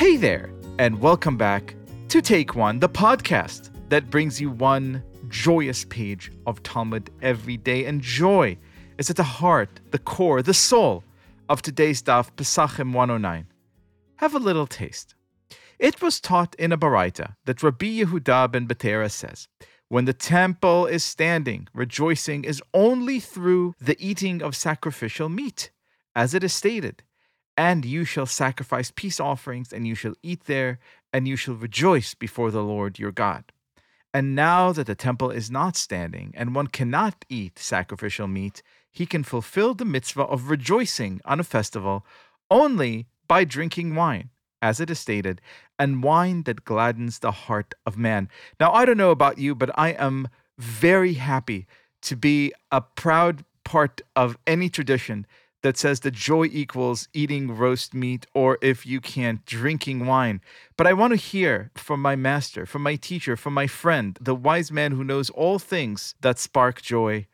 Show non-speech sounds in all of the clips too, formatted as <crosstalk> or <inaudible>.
Hey there, and welcome back to Take One, the podcast that brings you one joyous page of Talmud every day. And joy is at the heart, the core, the soul of today's daf, Pesachim 109. Have a little taste. It was taught in a Baraita that Rabbi Yehuda ben Betera says, when the temple is standing, rejoicing is only through the eating of sacrificial meat, as it is stated. And you shall sacrifice peace offerings, and you shall eat there, and you shall rejoice before the Lord your God. And now that the temple is not standing, and one cannot eat sacrificial meat, he can fulfill the mitzvah of rejoicing on a festival only by drinking wine as it is stated, and wine that gladdens the heart of man. Now, I don't know about you, but I am very happy to be a proud part of any tradition that says that joy equals eating roast meat or if you can't drinking wine. But i want to hear from my master from my teacher from my friend the wise man who knows all things that spark joy.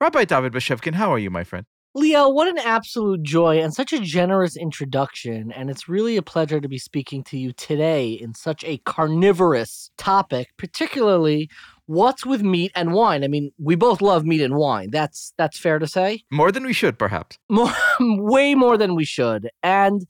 Rabbi david bashevkin how are you my friend? Liel, what an absolute joy and such a generous introduction. And it's really a pleasure to be speaking to you today in such a carnivorous topic, particularly what's with meat and wine. I mean, we both love meat and wine. That's that's fair to say. More than we should, perhaps. <laughs> More way more than we should. And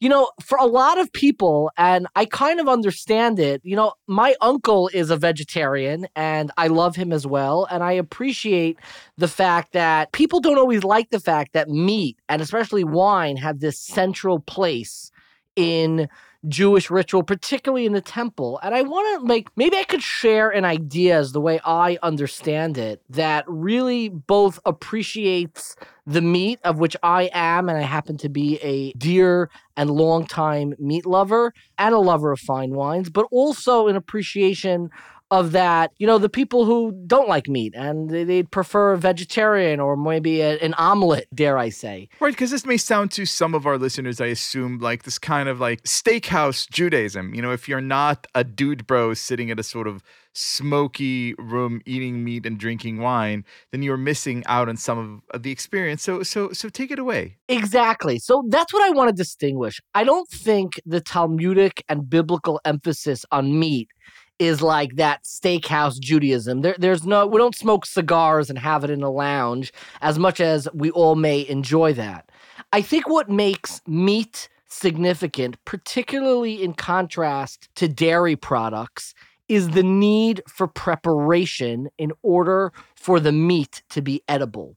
you know, for a lot of people, and I kind of understand it, you know, my uncle is a vegetarian and I love him as well. And I appreciate the fact that people don't always like the fact that meat and especially wine have this central place in Jewish ritual, particularly in the temple. And I want to make maybe I could share an idea as the way I understand it that really both appreciates the meat, of which I am, and I happen to be a dear and longtime meat lover and a lover of fine wines, but also an appreciation of that, you know, the people who don't like meat and they, would prefer a vegetarian or maybe a, an omelet, dare I say. Right, because this may sound to some of our listeners, I assume, like this kind of like steakhouse Judaism. You know, if you're not a dude bro sitting at a sort of smoky room eating meat and drinking wine, then you're missing out on some of the experience. So so so take it away. Exactly. So that's what I want to distinguish. I don't think the Talmudic and biblical emphasis on meat is like that steakhouse Judaism. There, there's no, we don't smoke cigars and have it in a lounge as much as we all may enjoy that. I think what makes meat significant, particularly in contrast to dairy products, is the need for preparation in order for the meat to be edible.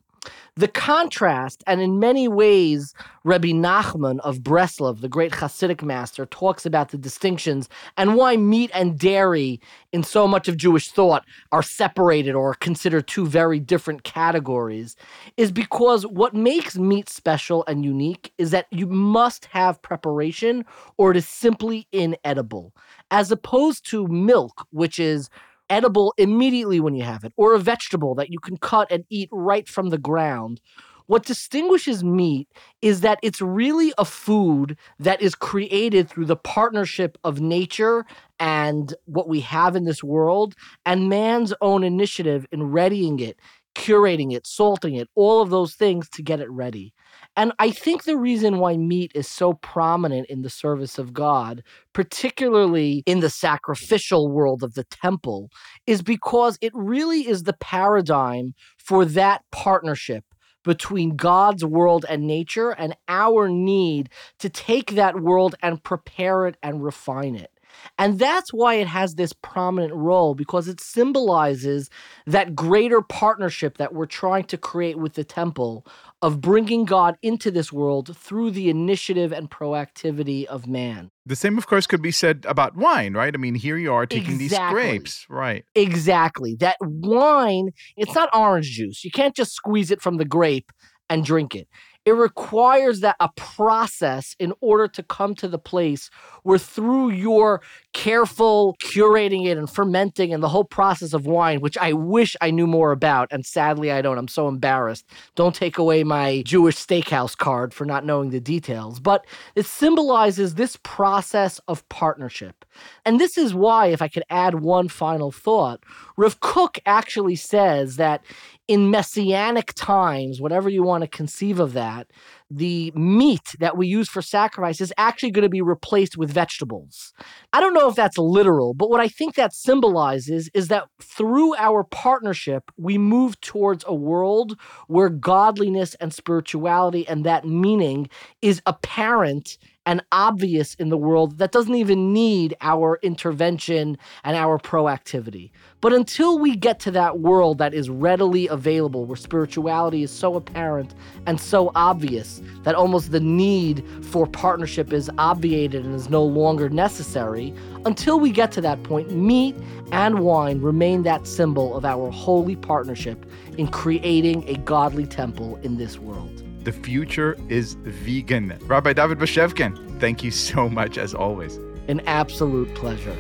The contrast, and in many ways, Rebbe Nachman of Breslov, the great Hasidic master, talks about the distinctions and why meat and dairy, in so much of Jewish thought, are separated or considered two very different categories, is because what makes meat special and unique is that you must have preparation or it is simply inedible, as opposed to milk, which is edible immediately when you have it, or a vegetable that you can cut and eat right from the ground. What distinguishes meat is that it's really a food that is created through the partnership of nature and what we have in this world and man's own initiative in readying it, curating it, salting it, all of those things to get it ready. And I think the reason why meat is so prominent in the service of God, particularly in the sacrificial world of the temple, is because it really is the paradigm for that partnership between God's world and nature and our need to take that world and prepare it and refine it. And that's why it has this prominent role because it symbolizes that greater partnership that we're trying to create with the temple of bringing God into this world through the initiative and proactivity of man. The same, of course, could be said about wine, right? I mean, here you are taking exactly. these grapes, right? Exactly. That wine, it's not orange juice. You can't just squeeze it from the grape and drink it. It requires that a process in order to come to the place where through your careful curating it and fermenting and the whole process of wine, which I wish I knew more about, and sadly I don't. I'm so embarrassed. Don't take away my Jewish steakhouse card for not knowing the details. But it symbolizes this process of partnership. And this is why, if I could add one final thought, Rav Kook actually says that in messianic times, whatever you want to conceive of that, the meat that we use for sacrifice is actually going to be replaced with vegetables. I don't know if that's literal, but what I think that symbolizes is that through our partnership, we move towards a world where godliness and spirituality and that meaning is apparent and obvious in the world that doesn't even need our intervention and our proactivity. But until we get to that world that is readily available, where spirituality is so apparent and so obvious that almost the need for partnership is obviated and is no longer necessary, until we get to that point, meat and wine remain that symbol of our holy partnership in creating a godly temple in this world. The future is vegan. Rabbi David Bashevkin, thank you so much as always. An absolute pleasure.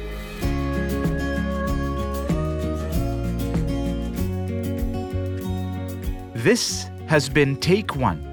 This has been Take One,